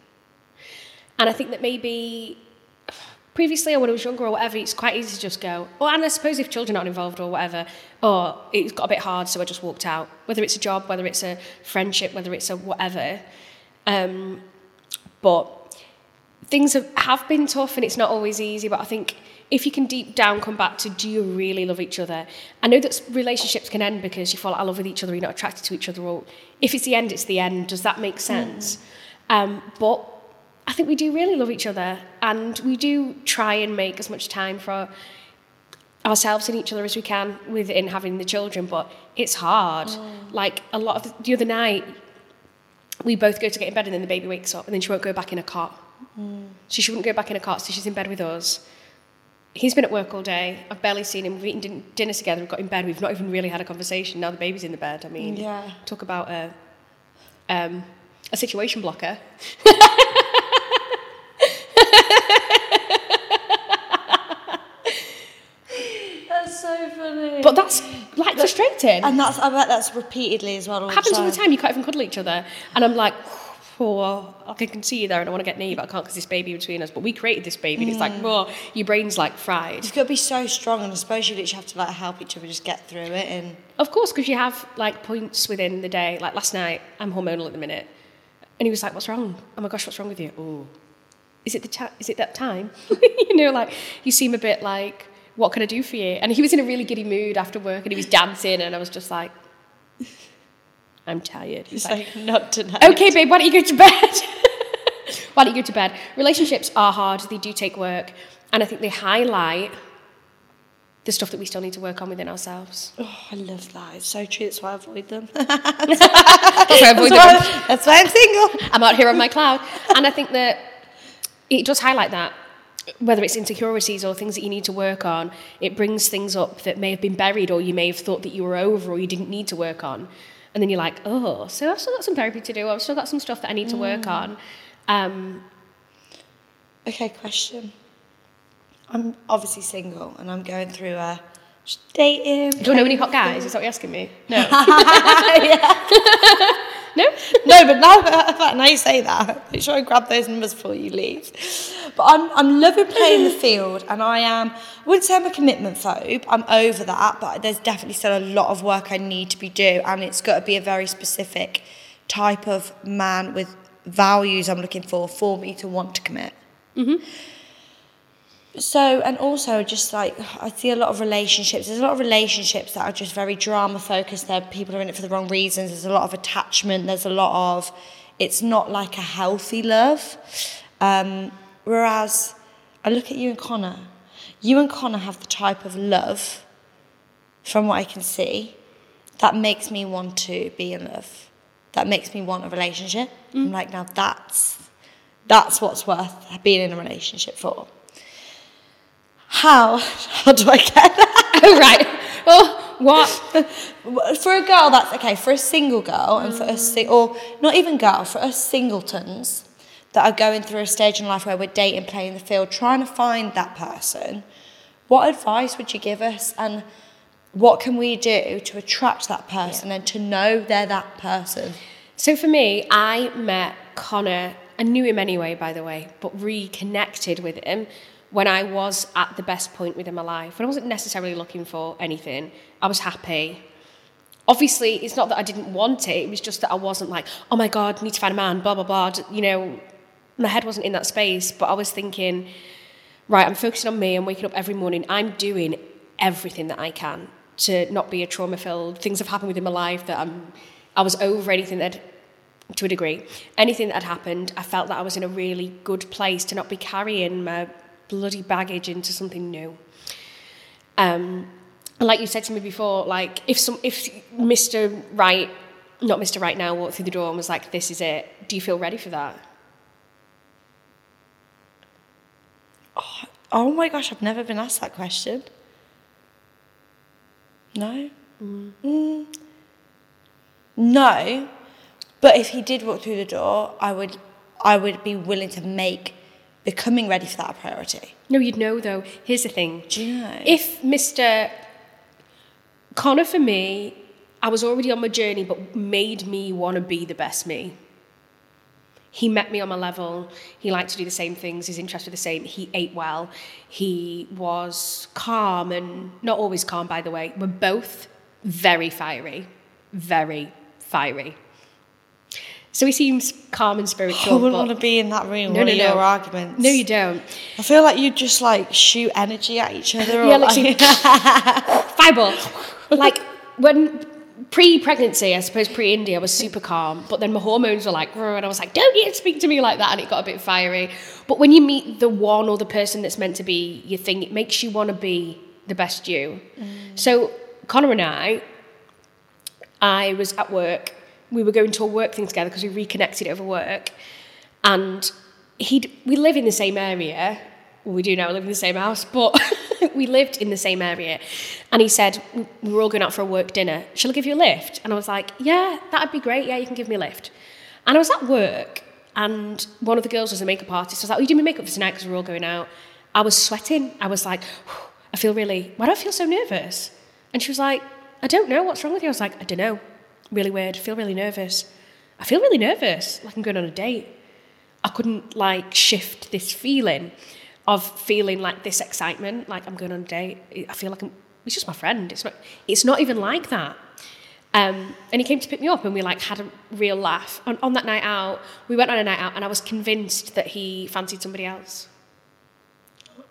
And I think that maybe previously, or when I was younger or whatever, it's quite easy to just go, oh, and I suppose if children aren't involved or whatever, or it's got a bit hard, so I just walked out. Whether it's a job, whether it's a friendship, whether it's a whatever. Um, but things have, have been tough and it's not always easy, but I think if you can deep down come back to do you really love each other? I know that relationships can end because you fall out of love with each other, you're not attracted to each other, or if it's the end, it's the end. Does that make sense? Um, but I think we do really love each other and we do try and make as much time for ourselves and each other as we can within having the children, but it's hard. Like a lot of the, the other night, we both go to get in bed and then the baby wakes up and then she won't go back in a cot. So she wouldn't go back in a cot, so she's in bed with us. He's been at work all day. I've barely seen him. We've eaten din- dinner together. We've got in bed. We've not even really had a conversation. Now the baby's in the bed. I mean, Yeah. talk about a um, a situation blocker. That's so funny. But that's like frustrating. and that's I bet that's repeatedly as well. All happens all the time. You can't even cuddle each other, and I'm like, oh, I can see you there, and I want to get near you, but I can't because this baby between us. But we created this baby, and it's like, oh, your brain's like fried. You've got to be so strong, and I suppose you literally have to like help each other just get through it. And Of course, because you have like points within the day. Like last night, I'm hormonal at the minute, and he was like, "What's wrong? Oh my gosh, what's wrong with you? Oh, is it the ta- is it that time? you know, like you seem a bit like, what can I do for you? And he was in a really giddy mood after work, and he was dancing, and I was just like, I'm tired. He's like, like not tonight. okay, babe, why don't you go to bed? why don't you go to bed? Relationships are hard. They do take work, and I think they highlight the stuff that we still need to work on within ourselves. Oh, I love that. It's so true. That's why I avoid them. That's why I avoid that's, them. why, that's why I'm single. I'm out here on my cloud. And I think that it does highlight that, whether it's insecurities or things that you need to work on, it brings things up that may have been buried or you may have thought that you were over or you didn't need to work on. And then you're like, oh, so I've still got some therapy to do. I've still got some stuff that I need to work on. Um, Okay, question. I'm obviously single, and I'm going through a dating. do you know any hot guys? Is that what you're asking me? No. no? no, but now, now you say that, make sure I grab those numbers before you leave. But I'm, I'm loving playing the field, and I am, I wouldn't say I'm a commitment phobe, I'm over that, but there's definitely still a lot of work I need to be do, and it's got to be a very specific type of man with values I'm looking for for me to want to commit. Mm-hmm. So, and also just like I see a lot of relationships. There's a lot of relationships that are just very drama focused. There, people are in it for the wrong reasons. There's a lot of attachment. There's a lot of, it's not like a healthy love. Um, whereas, I look at you and Connor. You and Connor have the type of love, from what I can see, that makes me want to be in love. That makes me want a relationship. I'm like, now that's that's what's worth being in a relationship for. How? How do I get that? Oh, right. Oh, what? For a girl, that's okay. For a single girl, and for us, si- or not even girl, for us singletons that are going through a stage in life where we're dating, playing the field, trying to find that person, what advice would you give us? And what can we do to attract that person and to know they're that person? So for me, I met Connor. I knew him anyway, by the way, but reconnected with him when I was at the best point within my life. When I wasn't necessarily looking for anything, I was happy. Obviously, it's not that I didn't want it. It was just that I wasn't like, oh my god, need to find a man, blah blah blah. You know, my head wasn't in that space. But I was thinking, right, I'm focusing on me. I'm waking up every morning. I'm doing everything that I can to not be a trauma filled. Things have happened within my life that I'm. I was over anything that to a degree. Anything that had happened, I felt that I was in a really good place to not be carrying my bloody baggage into something new. Um, like you said to me before, like if some if Mr. Right, not Mr. Right now, walked through the door and was like, "This is it," do you feel ready for that? Oh my gosh, I've never been asked that question. No, Mm, no, but if he did walk through the door, I would, I would be willing to make becoming ready for that a priority. No, you'd know though. Here's the thing. Do you know? If Mr. Connor, for me, I was already on my journey, but made me want to be the best me. He met me on my level. He liked to do the same things. His interests were the same. He ate well. He was calm and not always calm, by the way. We're both very fiery, very fiery. So he seems calm and spiritual. Oh, I wouldn't want to be in that room. No, no, no. your arguments. No, you don't. I feel like you just like shoot energy at each other. Or Yeah, like. Fireball. Like when pre-pregnancy, I suppose pre-India, I was super calm, but then my hormones were like, and I was like, "Don't you speak to me like that," and it got a bit fiery. But when you meet the one or the person that's meant to be your thing, it makes you want to be the best you. Mm. So Connor and I, I was at work. We were going to a work thing together because we reconnected over work, and he we live in the same area. Well, we do now live in the same house, but we lived in the same area. And he said we were all going out for a work dinner. Shall I give you a lift? And I was like, Yeah, that'd be great. Yeah, you can give me a lift. And I was at work, and one of the girls was a makeup artist. I was like, Oh, you doing my makeup for tonight because we're all going out. I was sweating. I was like, I feel really. Why do I feel so nervous? And she was like, I don't know. What's wrong with you? I was like, I don't know. Really weird. I feel really nervous. I feel really nervous, like I'm going on a date. I couldn't like shift this feeling of feeling like this excitement, like I'm going on a date. I feel like I'm, he's just my friend. It's not. It's not even like that. Um, and he came to pick me up, and we like had a real laugh. On, on that night out, we went on a night out, and I was convinced that he fancied somebody else.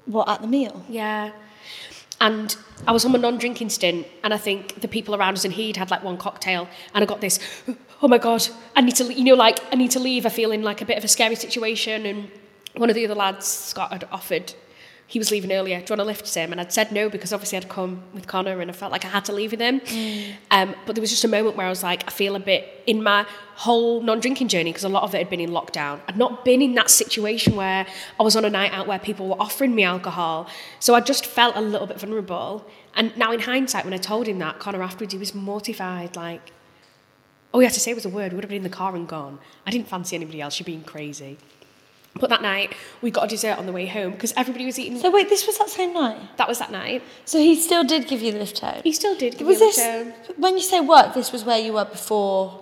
what at the meal? Yeah. And I was on my non-drinking stint, and I think the people around us and he'd had like one cocktail, and I got this, oh my god, I need to, you know, like I need to leave. I feel in like a bit of a scary situation, and one of the other lads, Scott, had offered. He was leaving earlier. Do you want to lift him? And I'd said no because obviously I'd come with Connor and I felt like I had to leave with him. Um, but there was just a moment where I was like, I feel a bit in my whole non-drinking journey because a lot of it had been in lockdown. I'd not been in that situation where I was on a night out where people were offering me alcohol. So I just felt a little bit vulnerable. And now in hindsight, when I told him that, Connor afterwards, he was mortified, like, all he had to say it was a word. We would have been in the car and gone. I didn't fancy anybody else. You're being crazy. But that night, we got a dessert on the way home because everybody was eating. So wait, this was that same night. that was that night. So he still did give you the lift home. He still did give was me a this lift home. when you say work? This was where you were before,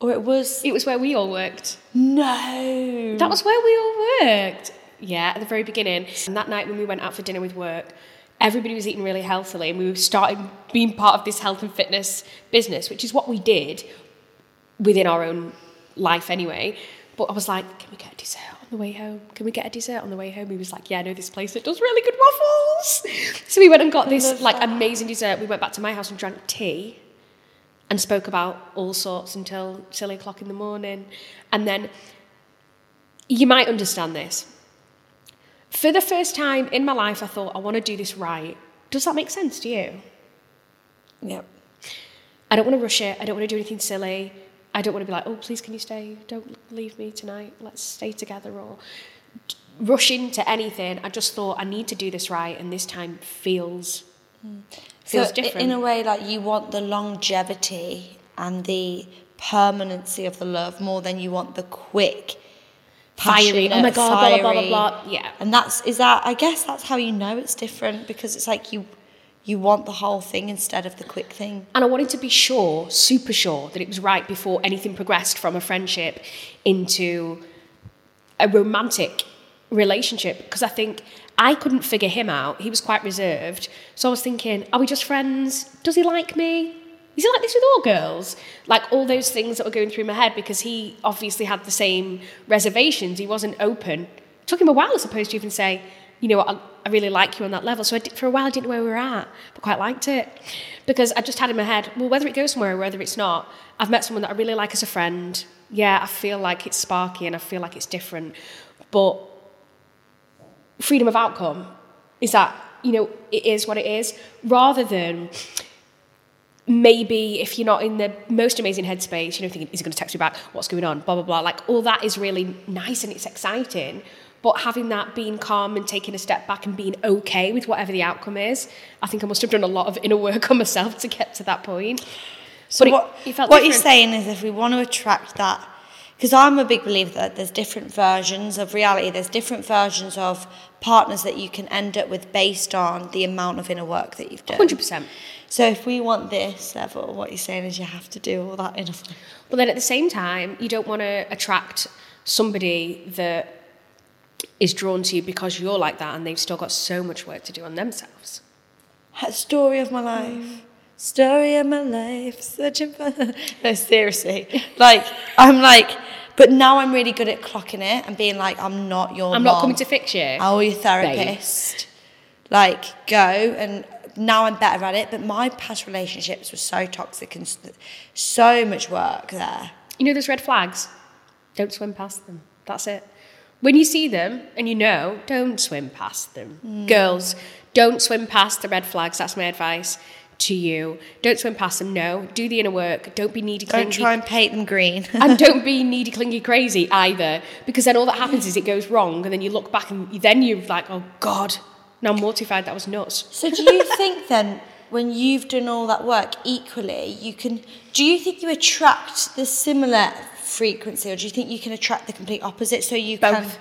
or it was It was where we all worked. no. That was where we all worked. Yeah, at the very beginning. And that night when we went out for dinner with work, everybody was eating really healthily and we were starting being part of this health and fitness business, which is what we did within our own life anyway. But I was like, can we get a dessert on the way home? Can we get a dessert on the way home? He was like, yeah, I know this place that does really good waffles. So we went and got this like that. amazing dessert. We went back to my house and drank tea and spoke about all sorts until silly o'clock in the morning. And then you might understand this. For the first time in my life, I thought, I want to do this right. Does that make sense to you? Yep. I don't want to rush it. I don't want to do anything silly. I don't want to be like, oh, please, can you stay? Don't leave me tonight. Let's stay together. Or rush into anything. I just thought, I need to do this right. And this time feels, mm. feels so different. in a way, like you want the longevity and the permanency of the love more than you want the quick. Fiery. Oh my God, blah, blah, blah, blah, blah. Yeah. And that's is that I guess that's how you know it's different because it's like you you want the whole thing instead of the quick thing. And I wanted to be sure, super sure, that it was right before anything progressed from a friendship into a romantic relationship. Because I think I couldn't figure him out. He was quite reserved. So I was thinking, are we just friends? Does he like me? Is he like this with all girls? Like all those things that were going through my head because he obviously had the same reservations. He wasn't open. It took him a while, I suppose, to even say, you know what, I, really like you on that level. So did, for a while, I didn't know where we were at, but quite liked it. Because I just had in my head, well, whether it goes somewhere or whether it's not, I've met someone that I really like as a friend. Yeah, I feel like it's sparky and I feel like it's different. But freedom of outcome is that, you know, it is what it is, rather than maybe if you're not in the most amazing headspace, you know, thinking, is he going to text me back? What's going on? Blah, blah, blah. Like, all that is really nice and it's exciting. But having that, being calm and taking a step back and being okay with whatever the outcome is, I think I must have done a lot of inner work on myself to get to that point. So But what, it felt what you're saying is if we want to attract that, because I'm a big believer that there's different versions of reality, there's different versions of partners that you can end up with based on the amount of inner work that you've done. 100%. So if we want this level, what you're saying is you have to do all that inner work. But then at the same time, you don't want to attract somebody that is drawn to you because you're like that and they've still got so much work to do on themselves. Story of my life. Story of my life. Searching for. No, seriously. Like, I'm like, but now I'm really good at clocking it and being like, I'm not your I'm mom. not coming to fix you. I'll your therapist. Like, go. And now I'm better at it. But my past relationships were so toxic and so much work there. You know those red flags? Don't swim past them. That's it. When you see them and you know, don't swim past them. Mm. Girls, don't swim past the red flags. That's my advice to you. Don't swim past them. No. Do the inner work. Don't be needy, Don't clingy. try and paint them green. and don't be needy, clingy, crazy either. Because then all that happens is it goes wrong, and then you look back and then you're like, oh God, now I'm mortified. That was nuts. So do you think then, when you've done all that work equally, you can? Do you think you attract the similar frequency, or do you think you can attract the complete opposite? So you can. Both.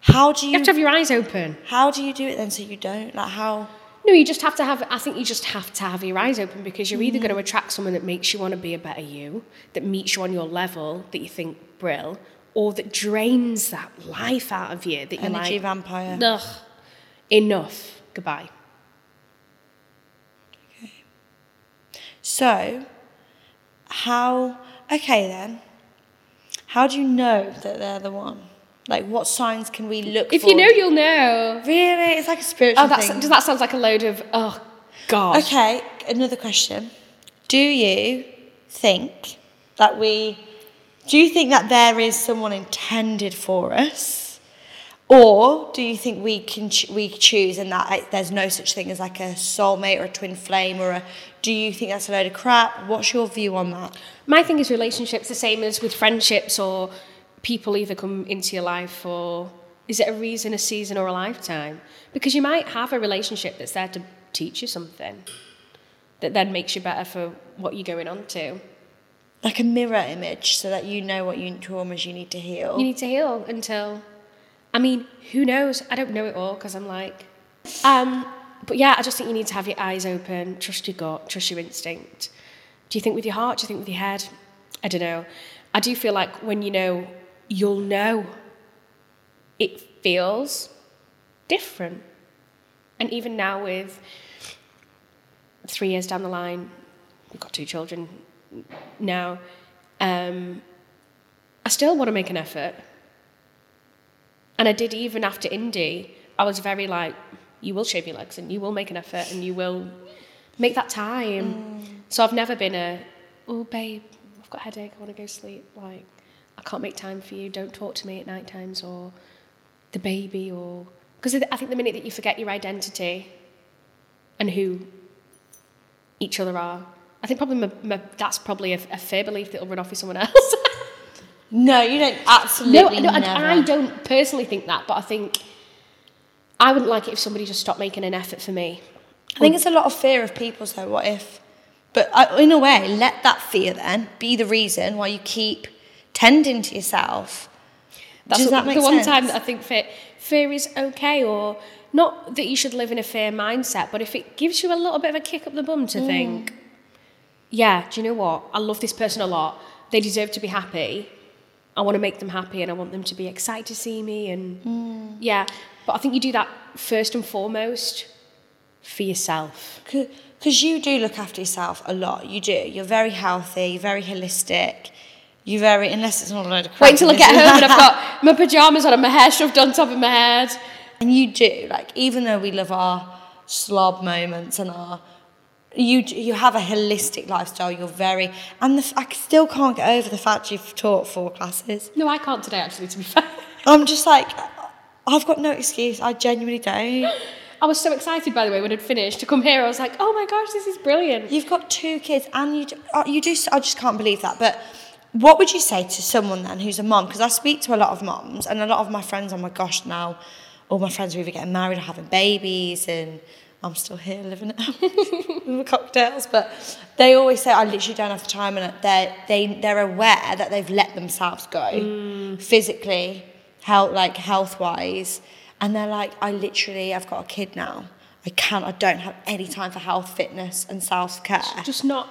How do You you? have to have your eyes open. how do you do it then? So you don't like how? No, you just have to have. I think you just have to have your eyes open because you're either going to mm. attract someone that makes you want to be a better you, that meets you on your level, that you think brill, or that drains that life out of you. That you're Energy like, vampire. ugh, enough, goodbye. Okay. So, how? Okay then. How do you know that they're the one? Like, what signs can we look for? If for? you know, you'll know. really, it's like a spiritual Oh, that's, thing. does that sounds like a load of oh god. Okay, another question. Do you think that we do you think that there is someone intended for us? Or do you think we can ch- we choose and that like, there's no such thing as like a soulmate or a twin flame or a do you think that's a load of crap? What's your view on that? My thing is relationships the same as with friendships or people either come into your life or is it a reason, a season, or a lifetime? Because you might have a relationship that's there to teach you something that then makes you better for what you're going on to. Like a mirror image so that you know what you traumas you need to heal. You need to heal until, I mean, who knows? I don't know it all because I'm like, um, but yeah, I just think you need to have your eyes open, trust your gut, trust your instinct. Do you think with your heart? Do you think with your head? I don't know. I do feel like when you know, you'll know. It feels different. And even now, with three years down the line, we've got two children now. Um, I still want to make an effort. And I did even after Indy. I was very like, you will shave your legs and you will make an effort and you will make that time. Mm. So I've never been a, oh, babe, I've got a headache, I want to go sleep. Like, I can't make time for you, don't talk to me at night times or the baby or. Because I think the minute that you forget your identity and who each other are, I think probably my, my, that's probably a, a fair belief that will run off with someone else. No, you don't absolutely no, never. I, I don't personally think that, but I think I wouldn't like it if somebody just stopped making an effort for me. I think it's a lot of fear of people. So what if? But uh, in a way, let that fear then be the reason why you keep tending to yourself. That's Does what- that make the one time that I think fear, fear is okay, or not that you should live in a fear mindset, but if it gives you a little bit of a kick up the bum Mm. to think, yeah, do you know what? I love this person a lot. They deserve to be happy. I want to make them happy, and I want them to be excited to see me, and Mm. yeah. But I think you do that first and foremost for yourself. Because you do look after yourself a lot. You do. You're very healthy. You're very holistic. You're very, unless it's not a load of crap. Wait until I get home and I've got my pajamas on and my hair shoved on top of my head. And you do, like, even though we love our slob moments and our, you you have a holistic lifestyle. You're very, and the, I still can't get over the fact you've taught four classes. No, I can't today, actually, to be fair. I'm just like, I've got no excuse. I genuinely don't. I was so excited, by the way, when I'd finished to come here. I was like, oh my gosh, this is brilliant. You've got two kids, and you do, uh, you do. I just can't believe that. But what would you say to someone then who's a mom? Because I speak to a lot of moms, and a lot of my friends, oh my gosh, now all my friends are either getting married or having babies, and I'm still here living it with the cocktails. But they always say, I literally don't have the time, and they're, they, they're aware that they've let themselves go mm. physically, health, like health wise, and they're like, I literally, I've got a kid now. I can't, I don't have any time for health, fitness, and self care. Just not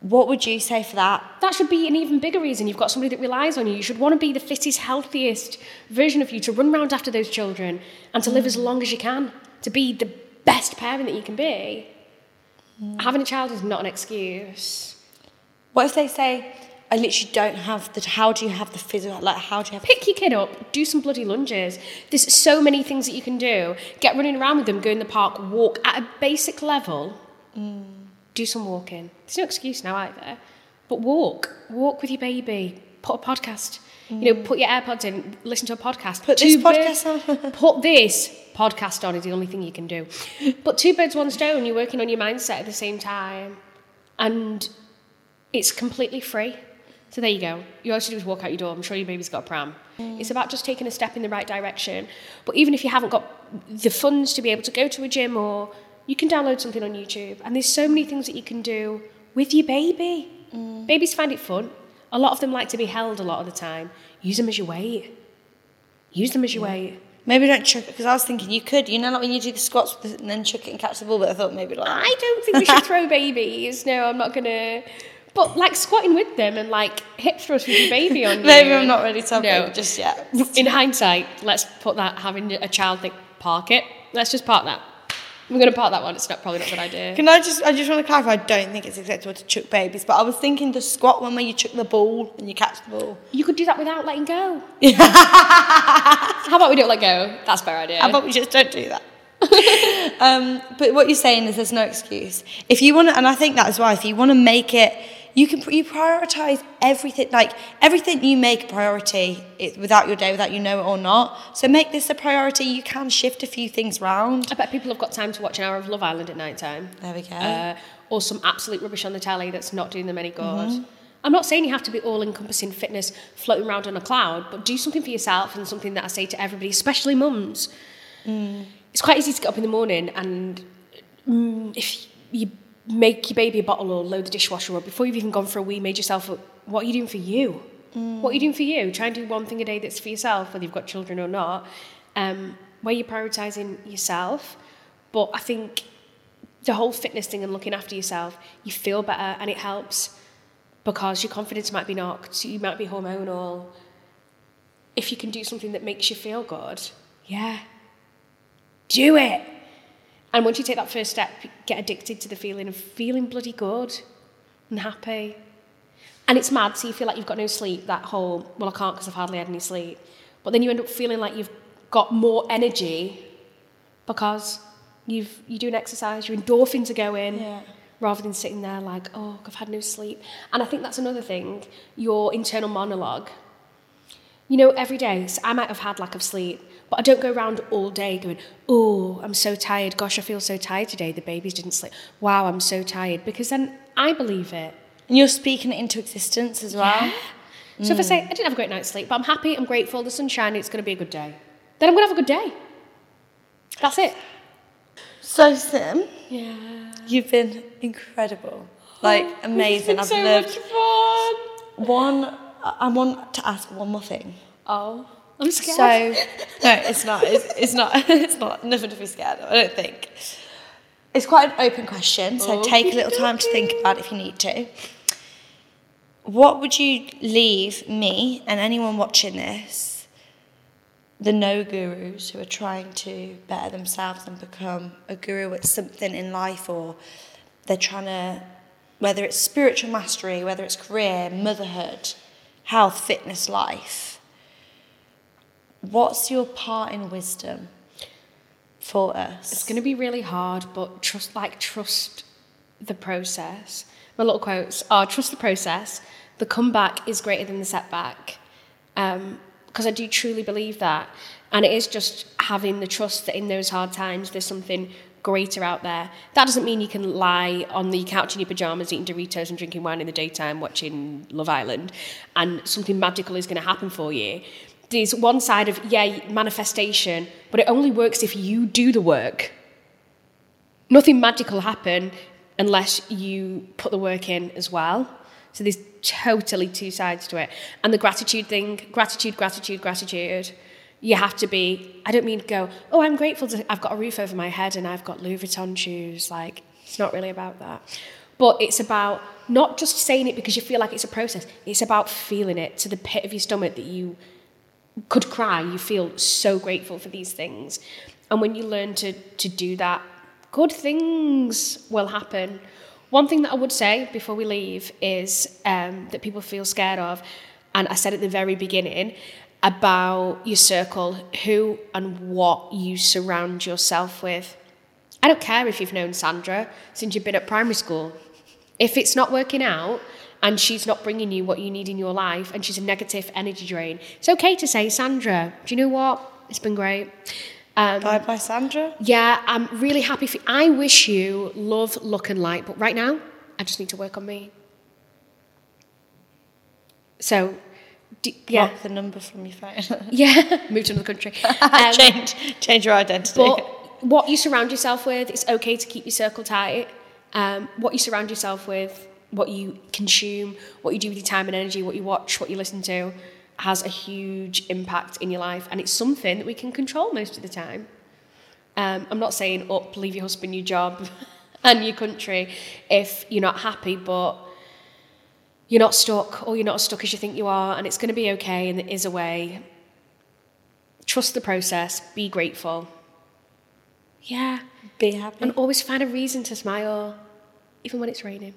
What would you say for that? that should be an even bigger reason. You've got somebody that relies on you. You should want to be the fittest, healthiest version of you to run around after those children and to live mm. as long as you can, to be the best parent that you can be. Having a child is not an excuse. What if they say, I literally don't have the, how do you have the physical, like, how do you have, Pick your kid up, do some bloody lunges. There's so many things that you can do. Get running around with them, go in the park, walk at a basic level. Mm. Do some walking. There's no excuse now either. But walk. Walk with your baby. Put a podcast. You know, mm. put your AirPods in, listen to a podcast. Put this Two birds- podcast on. put this podcast on is the only thing you can do. But two birds, one stone, you're working on your mindset at the same time. And it's completely free. So there you go. You all you do is walk out your door. I'm sure your baby's got a pram. It's about just taking a step in the right direction. But even if you haven't got the funds to be able to go to a gym or you can download something on YouTube. And there's so many things that you can do with your baby. Mm. Babies find it fun. A lot of them like to be held a lot of the time. Use them as your weight. Use them as your weight. Maybe don't chuck it, because I was thinking you could, you know, like when you do the squats with it and then chuck it and catch the ball, but I thought maybe like, I don't think we should throw babies. No, I'm not gonna. But like squatting with them and like hip thrusts with your baby on you. maybe I'm not ready to have No. just yet. In hindsight, let's put that having a child thing. Park it. Let's just park that. I'm gonna part that one. It's not probably not a good idea. Can I just, I just want to clarify, I don't think it's acceptable to chuck babies, but I was thinking the squat one where you chuck the ball and you catch the ball. You could do that without letting go. How about we don't let go? That's a fair idea. How about we just don't do that? um, but what you're saying is there's no excuse. If you want to, and I think that is why, if you want to make it, you can you prioritize everything, like everything you make a priority it, without your day, without you know it or not. So make this a priority. You can shift a few things round. I bet people have got time to watch an hour of Love Island at night time. There we go. uh, or some absolute rubbish on the telly that's not doing them any good. Mm-hmm. I'm not saying you have to be all encompassing fitness floating around on a cloud, but do something for yourself and something that I say to everybody, especially mums. Mm. It's quite easy to get up in the morning and mm, if you make your baby a bottle or load the dishwasher up before you've even gone for a wee, made yourself a, what are you doing for you? What are you doing for you? Try and do one thing a day that's for yourself, whether you've got children or not, um, where you're prioritising yourself. But I think the whole fitness thing and looking after yourself, you feel better and it helps because your confidence might be knocked, you might be hormonal. If you can do something that makes you feel good, yeah, do it. And once you take that first step, get addicted to the feeling of feeling bloody good and happy. And it's mad, so you feel like you've got no sleep, that whole, well, I can't because I've hardly had any sleep. But then you end up feeling like you've got more energy because you've, you do an exercise, your endorphins are going, Yeah. rather than sitting there like, oh, I've had no sleep. And I think that's another thing, your internal monologue. You know, every day, so I might have had lack of sleep, but I don't go around all day going, oh, I'm so tired. Gosh, I feel so tired today. The babies didn't sleep. Wow, I'm so tired. Because then I believe it. and you're speaking it into existence as well. Yeah. So if I hmm. say, I didn't have a great night's sleep, but I'm happy, I'm grateful, the sun's shining, it's going to be a good day, then I'm going to have a good day. That's it. So Sim, Yeah. you've been incredible, like oh, amazing. I've so lived much fun. one. I want to ask one more thing. Oh, I'm scared. So no, it's not. It's, it's not. It's not. Nothing to be scared of. I don't think. It's quite an open question, so oh, take a little time to think about if you need to. What would you leave me and anyone watching this, the no gurus who are trying to better themselves and become a guru at something in life, or they're trying to, whether it's spiritual mastery, whether it's career, motherhood, health, fitness, life? What's your part in wisdom for us? It's going to be really hard, but trust, like, trust the process. My little quotes are trust the process. The comeback is greater than the setback. Um, because I do truly believe that. And it is just having the trust that in those hard times, there's something greater out there. That doesn't mean you can lie on the couch in your pajamas eating Doritos and drinking wine in the daytime watching Love Island and something magical is going to happen for you. There's one side of, yeah, manifestation, but it only works if you do the work. Nothing magical happen unless you put the work in as well. So there's totally two sides to it. And the gratitude thing, gratitude, gratitude, gratitude you have to be, I don't mean go, oh, I'm grateful to, I've got a roof over my head and I've got Louis Vuitton shoes. Like, it's not really about that. But it's about not just saying it because you feel like it's a process, it's about feeling it to the pit of your stomach that you could cry. You feel so grateful for these things. And when you learn to, to do that, good things will happen. One thing that I would say before we leave is um, that people feel scared of, and I said at the very beginning, about your circle, who and what you surround yourself with. I don't care if you've known Sandra since you've been at primary school. If it's not working out and she's not bringing you what you need in your life and she's a negative energy drain, it's okay to say, Sandra, do you know what? It's been great. Um, bye bye, Sandra. Yeah, I'm really happy for you. I wish you love, luck, and light, but right now, I just need to work on me. So do, yeah. Block the number from your phone. yeah, move to another country. Um, change, change your identity. But what you surround yourself with, it's okay to keep your circle tight. Um, what you surround yourself with, what you consume, what you do with your time and energy, what you watch, what you listen to, has a huge impact in your life. And it's something that we can control most of the time. Um, I'm not saying up, leave your husband, your job, and your country if you're not happy, but you're not stuck or you're not as stuck as you think you are and it's going to be okay and there is a way. Trust the process, be grateful. Yeah. Be happy. And always find a reason to smile, even when it's raining.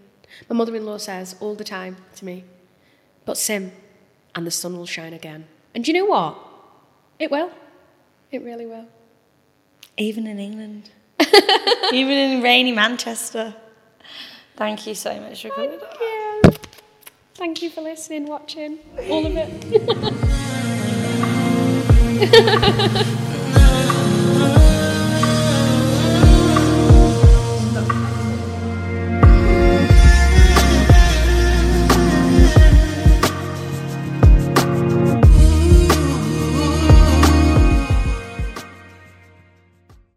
My mother in law says all the time to me, but Sim, and the sun will shine again. And do you know what? It will. It really will. Even in England. Even in rainy Manchester. Thank you so much for coming. Thank you for listening, watching, all of it.